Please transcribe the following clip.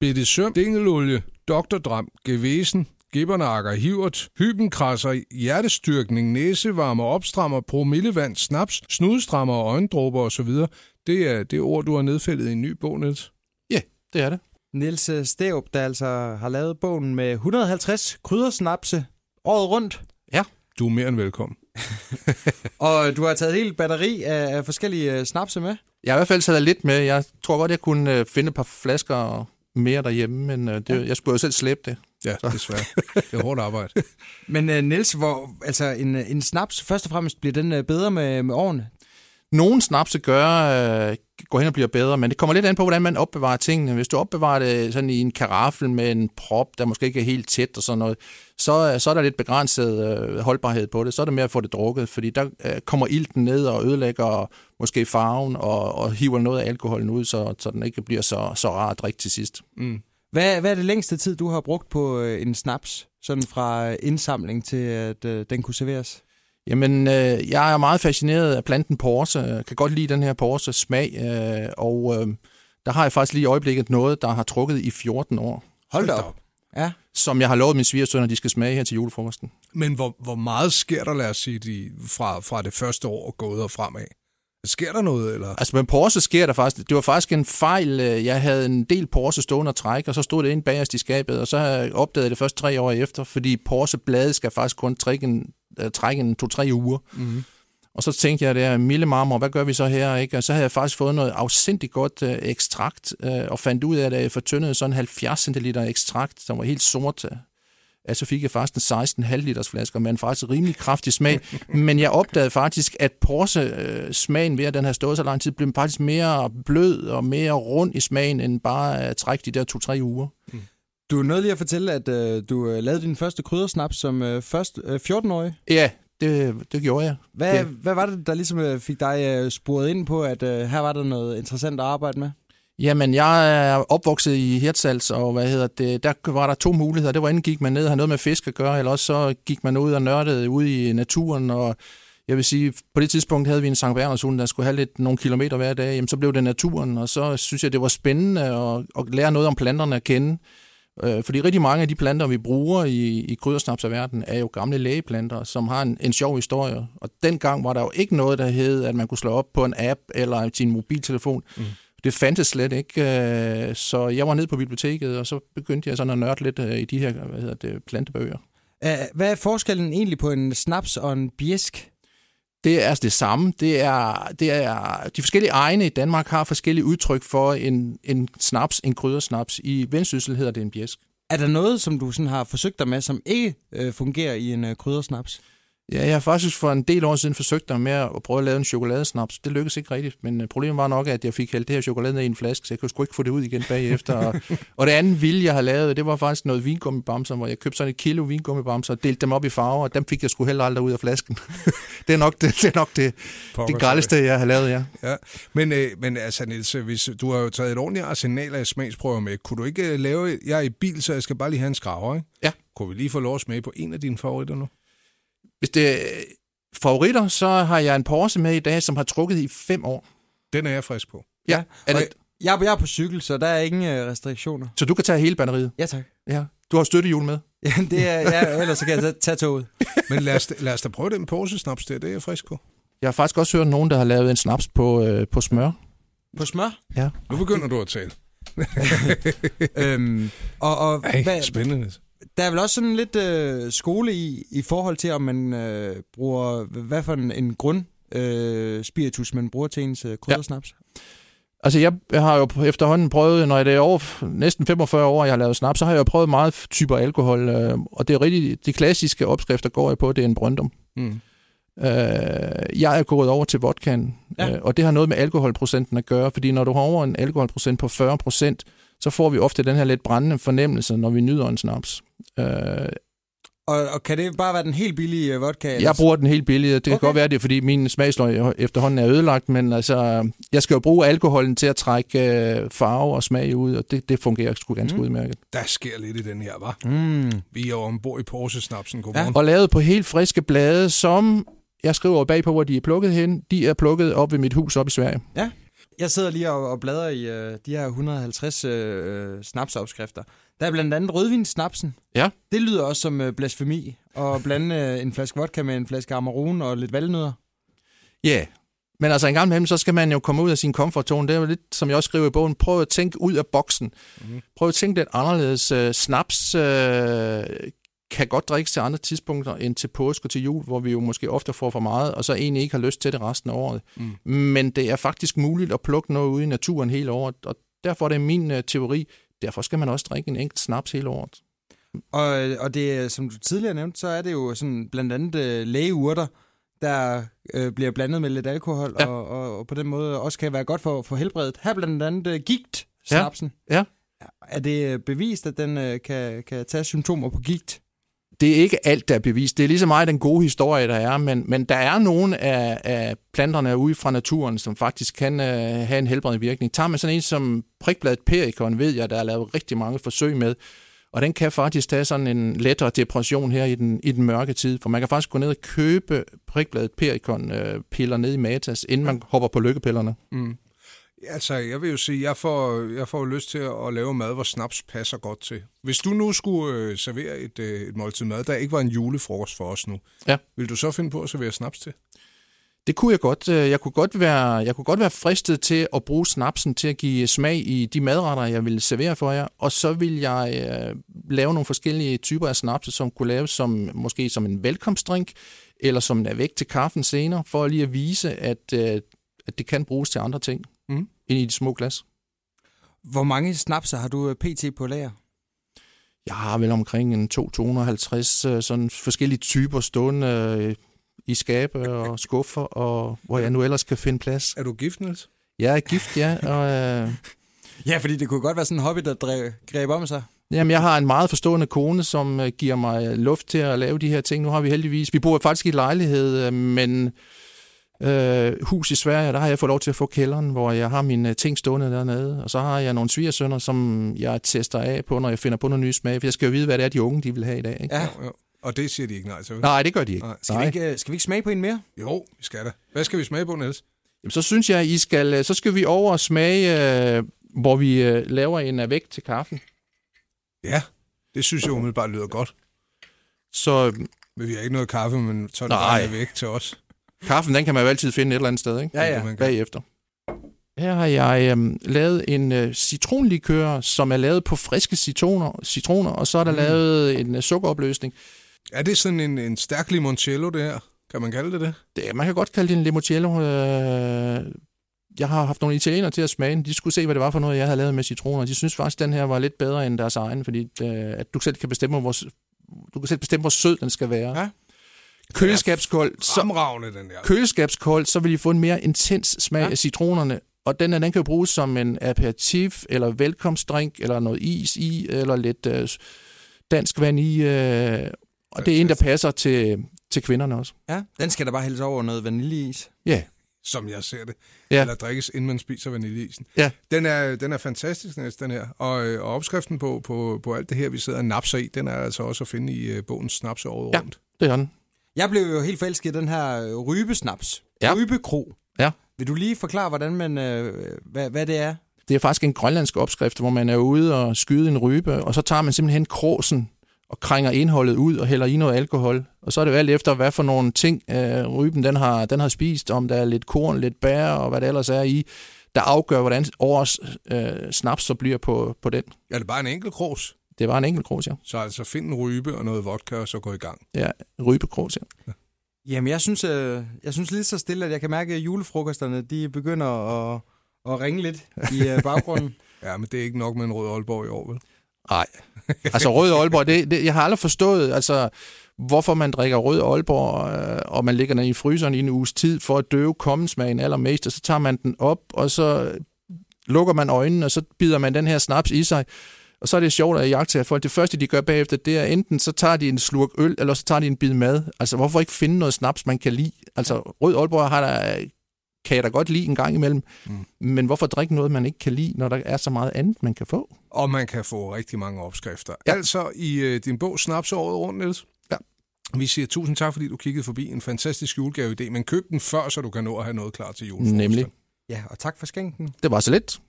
Bitte Søm, Dingelolie, Doktordram, Gevesen, Gibbernakker, Hivert, Hybenkrasser, Hjertestyrkning, Næsevarmer, Opstrammer, Promillevand, Snaps, Snudstrammer, Øjendråber osv. Det er det ord, du har nedfældet i en ny bog, Niels. Ja, det er det. Niels Stæv, der altså har lavet bogen med 150 kryddersnapse året rundt. Du er mere end velkommen. Og du har taget et helt batteri af, af forskellige øh, snapse med. Jeg har i hvert fald taget lidt med. Jeg tror godt, jeg kunne øh, finde et par flasker mere derhjemme, men øh, det, jeg skulle jo selv slæbe det. Ja, desværre. Det er hårdt arbejde. Men uh, Niels, hvor, altså en, en snaps, først og fremmest bliver den uh, bedre med, med årene. Nogle snapse gør, øh, går hen og bliver bedre, men det kommer lidt an på, hvordan man opbevarer tingene. Hvis du opbevarer det sådan i en karaffel med en prop, der måske ikke er helt tæt og sådan noget, så, så er der lidt begrænset øh, holdbarhed på det. Så er det med at få det drukket, fordi der øh, kommer ilten ned og ødelægger måske farven og, og hiver noget af alkoholen ud, så, så den ikke bliver så, så rar at drikke til sidst. Mm. Hvad, hvad er det længste tid, du har brugt på uh, en snaps? Sådan fra indsamling til, at uh, den kunne serveres? Jamen, øh, jeg er meget fascineret af planten porse. Jeg kan godt lide den her porse smag, øh, og øh, der har jeg faktisk lige i øjeblikket noget, der har trukket i 14 år, Hold da op. Ja. som jeg har lovet mine svigersønner, de skal smage her til julefrokosten. Men hvor, hvor meget sker der, lad os sige, de, fra, fra det første år gået og fremad? Sker der noget, eller? Altså med Porsche sker der faktisk, det var faktisk en fejl, øh, jeg havde en del Porsche stående og trække, og så stod det ind bagerst i skabet, og så har jeg opdaget det først tre år efter, fordi Porsche bladet skal faktisk kun trække en, uh, trække en to-tre uger. Mm-hmm. Og så tænkte jeg, det er milde marmor, hvad gør vi så her? Ikke? Og så havde jeg faktisk fået noget afsindigt godt øh, ekstrakt, øh, og fandt ud af, at jeg fortyndede sådan 70 cl ekstrakt, som var helt sort. Øh, ja, så fik jeg faktisk en 16,5 liters flasker med en faktisk rimelig kraftig smag. Men jeg opdagede faktisk, at Porsche-smagen ved, at den har stået så lang tid, blev faktisk mere blød og mere rund i smagen, end bare at trække de der to-tre uger. Du er nødt lige at fortælle, at uh, du uh, lavede din første kryddersnaps som uh, først uh, 14-årig. Ja, det, det gjorde jeg. Hvad, Ja. hvad var det, der ligesom uh, fik dig uh, sporet ind på, at uh, her var der noget interessant at arbejde med? Jamen, jeg er opvokset i Hirtshals, og hvad hedder det, der var der to muligheder. Det var enten gik man ned og havde noget med fisk at gøre, eller også så gik man ud og nørdede ud i naturen, og jeg vil sige, på det tidspunkt havde vi en Sankt Berners hund, der skulle have lidt nogle kilometer hver dag. Jamen, så blev det naturen, og så synes jeg, det var spændende at, at lære noget om planterne at kende. Øh, Fordi rigtig mange af de planter, vi bruger i, i kryddersnapserverden, er jo gamle lægeplanter, som har en, en sjov historie. Og dengang var der jo ikke noget, der hed, at man kunne slå op på en app eller sin mobiltelefon. Mm. Det fandtes slet ikke. øh, Så jeg var nede på biblioteket, og så begyndte jeg sådan at nørde lidt øh, i de her hvad hedder det, plantebøger. Hvad er forskellen egentlig på en snaps og en bjæsk? Det er altså det samme. Det er, det er, de forskellige egne i Danmark har forskellige udtryk for en, en snaps, en kryddersnaps. I Vendsyssel hedder det en bjæsk. Er der noget, som du sådan har forsøgt dig med, som ikke øh, fungerer i en øh, kryddersnaps? Ja, jeg har faktisk for en del år siden forsøgt mig med at prøve at lave en chokoladesnaps. Det lykkedes ikke rigtigt, men øh, problemet var nok, at jeg fik hældt det her chokolade ned i en flaske, så jeg kunne sgu ikke få det ud igen bagefter. og, og det andet vilde, jeg har lavet, det var faktisk noget vingummibamser, hvor jeg købte sådan et kilo vingummibamser og delte dem op i farver, og dem fik jeg sgu heller aldrig ud af flasken. det er nok det, det, er nok det, det grældeste, jeg har lavet, ja. Ja, men, øh, men altså Niels, hvis du har jo taget et ordentligt arsenal af smagsprøver med, kunne du ikke øh, lave, jeg er i bil, så jeg skal bare lige have en skraver, ikke? Ja. Kunne vi lige få lov at smage på en af dine favoritter nu? Hvis det er favoritter, så har jeg en Porsche med i dag, som har trukket i fem år. Den er jeg frisk på. Ja, er det, jeg, jeg er på cykel, så der er ingen uh, restriktioner. så du kan tage hele batteriet. Ja, tak. Ja. Du har støttehjul med. Ja, det er, ja, ellers så kan jeg tage, tage toget. Men lad os, lad os da prøve den Porsche-snaps der, det er jeg frisk på. Jeg har faktisk også hørt nogen, der har lavet en snaps på, øh, på smør. På smør? Ja. Nu begynder du at tale. øhm, og og Ej, hvad, spændende. Der er vel også sådan lidt øh, skole i, i forhold til, om man øh, bruger, hvad for en, en grund øh, spiritus, man bruger til ens øh, kryddersnaps. Altså, jeg, jeg har jo efterhånden prøvet, når det er over næsten 45 år, jeg har lavet snaps, så har jeg jo prøvet meget typer alkohol, øh, og det er rigtig, de klassiske opskrifter går jeg på, det er en brøndum. Mm. Øh, jeg er gået over til vodkaen, Ja. ja. øh, og det har noget med alkoholprocenten at gøre, fordi når du har over en alkoholprocent på 40 procent, så får vi ofte den her lidt brændende fornemmelse, når vi nyder en snaps. Øh, Og, og kan det bare være den helt billige øh, vodka? jeg bruger den helt billigt. Det kan Okay. godt være, det er, fordi min smagsløg efterhånden er ødelagt, men altså, jeg skal jo bruge alkoholen til at trække øh, farve og smag ud, og det, det fungerer sgu ganske Mm. udmærket. Der sker lidt i den her, var. Mm. Vi er jo ombord i Porsche-snapsen. Godmorgen. Og lavet på helt friske blade, som jeg skriver bag på, hvor de er plukket hen. De er plukket op ved mit hus op i Sverige. Jeg sidder lige og, og bladrer i øh, de her 150 øh, snapsopskrifter. Der er blandt andet rødvinssnapsen. Ja. Det lyder også som øh, blasfemi. Og blande øh, en flaske vodka med en flaske Amarone og lidt valnødder. Ja, yeah. men altså en gang imellem, så skal man jo komme ud af sin komfortzone. Det er jo lidt, som jeg også skriver i bogen, prøv at tænke ud af boksen. Mm. Prøv at tænke lidt anderledes. Uh, snaps uh, kan godt drikkes til andre tidspunkter end til påske og til jul, hvor vi jo måske ofte får for meget, og så egentlig ikke har lyst til det resten af året. Mm. Men det er faktisk muligt at plukke noget ude i naturen hele året, og derfor er det min uh, teori. Derfor skal man også drikke en enkelt snaps hele året. Og, og det, som du tidligere nævnte, så er det jo sådan blandt andet øh, lægeurter, der øh, bliver blandet med lidt alkohol, ja. og, og, og på den måde også kan være godt for, for helbredet. Her blandt andet øh, gigt, snapsen. Ja. ja. Er det bevist, at den øh, kan, kan tage symptomer på gigt? Det er ikke alt, der er bevist. Det er lige så meget den gode historie, der er, men, men der er nogle af, af planterne ude fra naturen, som faktisk kan øh, have en helbredende virkning. Tager man sådan en som prikbladet perikon, ved jeg, der er lavet rigtig mange forsøg med, og den kan faktisk tage sådan en lettere depression her i den, i den mørke tid, for man kan faktisk gå ned og købe prikbladet perikon-piller øh, ned i Matas, inden man hopper på lykkepillerne. Mm. Altså, jeg vil jo sige, jeg får, jeg får lyst til at lave mad, hvor snaps passer godt til. Hvis du nu skulle øh, servere et, øh, et måltid mad, der ikke var en julefrokost for os nu, ja. vil du så finde på at servere snaps til? Det kunne jeg godt. Øh, jeg kunne godt, være, jeg kunne godt være fristet til at bruge snapsen til at give smag i de madretter, jeg vil servere for jer. Og så vil jeg øh, lave nogle forskellige typer af snapse, som kunne laves som, måske som en velkomstdrink, eller som er væk til kaffen senere, for lige at vise, at, øh, at det kan bruges til andre ting mm. ind i de små glas. Hvor mange snapser har du øh, pt. på lager? Jeg har vel omkring en 250 øh, sådan forskellige typer stående øh, i skabe og skuffer, og hvor jeg nu ellers kan finde plads. Er du gift, Niels? Jeg er gift, ja. Og, øh... Ja, fordi det kunne godt være sådan en hobby, der drev, greb om sig. Jamen, jeg har en meget forstående kone, som giver mig luft til at lave de her ting. Nu har vi heldigvis... Vi bor faktisk i lejlighed, men øh, hus i Sverige, der har jeg fået lov til at få kælderen, hvor jeg har mine ting stående dernede. Og så har jeg nogle svigersønner, som jeg tester af på, når jeg finder på nogle nye smag. For jeg skal jo vide, hvad det er, de unge de vil have i dag. Ikke? Ja, jo. Og det siger de ikke nej til. Nej, det gør de ikke. Nej. Skal, Vi ikke, skal vi ikke smage på en mere? Jo, vi skal da. Hvad skal vi smage på, Niels? Jamen, så synes jeg, I skal, så skal vi over og smage, øh, hvor vi øh, laver en væk til kaffen. Ja, det synes jeg umiddelbart lyder godt. Så... Men vi har ikke noget kaffe, men så er det bare væk til os. Kaffen, den kan man jo altid finde et eller andet sted, ikke? Ja, ja. Bagefter. Her har jeg øhm, lavet en øh, citronlikør, som er lavet på friske citroner, citroner og så er der mm. lavet en øh, sukkeropløsning. Er det sådan en, en stærk limoncello, det her? Kan man kalde det det? det man kan godt kalde det en limoncello. Øh, jeg har haft nogle italienere til at smage De skulle se, hvad det var for noget, jeg havde lavet med citroner. De synes faktisk, at den her var lidt bedre end deres egen, fordi øh, at du selv kan bestemme, hvor, du kan selv bestemme, hvor sød den skal være. Ja køleskabskold, så, den der. køleskabskold, så vil I få en mere intens smag ja. af citronerne. Og den, den kan jo bruges som en aperitif, eller velkomstdrink, eller noget is i, eller lidt øh, dansk vand i. Øh, og det er en, der passer til, til kvinderne også. Ja, den skal der bare hældes over noget vaniljeis. Ja. Som jeg ser det. Ja. Eller drikkes, inden man spiser vaniljeisen. Ja. Den er, den er fantastisk, den her. Og, øh, og opskriften på, på, på alt det her, vi sidder og napser i, den er altså også at finde i uh, bogen Snapse året ja, rundt. det er den. Jeg blev jo helt forelsket i den her rybesnaps. Ja. Rybekro. Ja. Vil du lige forklare, hvordan man, øh, hvad, hvad det er? Det er faktisk en grønlandsk opskrift, hvor man er ude og skyde en rybe, og så tager man simpelthen kråsen og krænger indholdet ud og hælder i noget alkohol. Og så er det valgt efter, hvad for nogle ting øh, ryben den har, den har spist, om der er lidt korn, lidt bær og hvad det ellers er i, der afgør, hvordan årets øh, snaps så bliver på, på den. Er det bare en enkelt kros? Det var en enkelt kros, ja. Så altså find en rybe og noget vodka, og så gå i gang. Ja, rybekros, ja. ja. Jamen, jeg synes, øh, jeg synes lige så stille, at jeg kan mærke, at julefrokosterne de begynder at, at ringe lidt i øh, baggrunden. ja, men det er ikke nok med en rød Aalborg i år, vel? Nej. Altså, rød Aalborg, det, det, jeg har aldrig forstået, altså, hvorfor man drikker rød Aalborg, øh, og man lægger den i fryseren i en uges tid for at døve kommensmagen allermest, og så tager man den op, og så lukker man øjnene, og så bider man den her snaps i sig. Og så er det sjovt at jagte folk. Det første, de gør bagefter, det er enten så tager de en slurk øl, eller så tager de en bid mad. Altså, hvorfor ikke finde noget snaps, man kan lide? Altså, Rød Aalborg har der, kan jeg da godt lide en gang imellem. Mm. Men hvorfor drikke noget, man ikke kan lide, når der er så meget andet, man kan få? Og man kan få rigtig mange opskrifter. Ja. Altså i øh, din bog Snaps året rundt, Niels. Ja. Vi siger tusind tak, fordi du kiggede forbi. En fantastisk julegave-idé, men køb den før, så du kan nå at have noget klar til julefrokosten. Nemlig. Ja, og tak for skænken. Det var så lidt.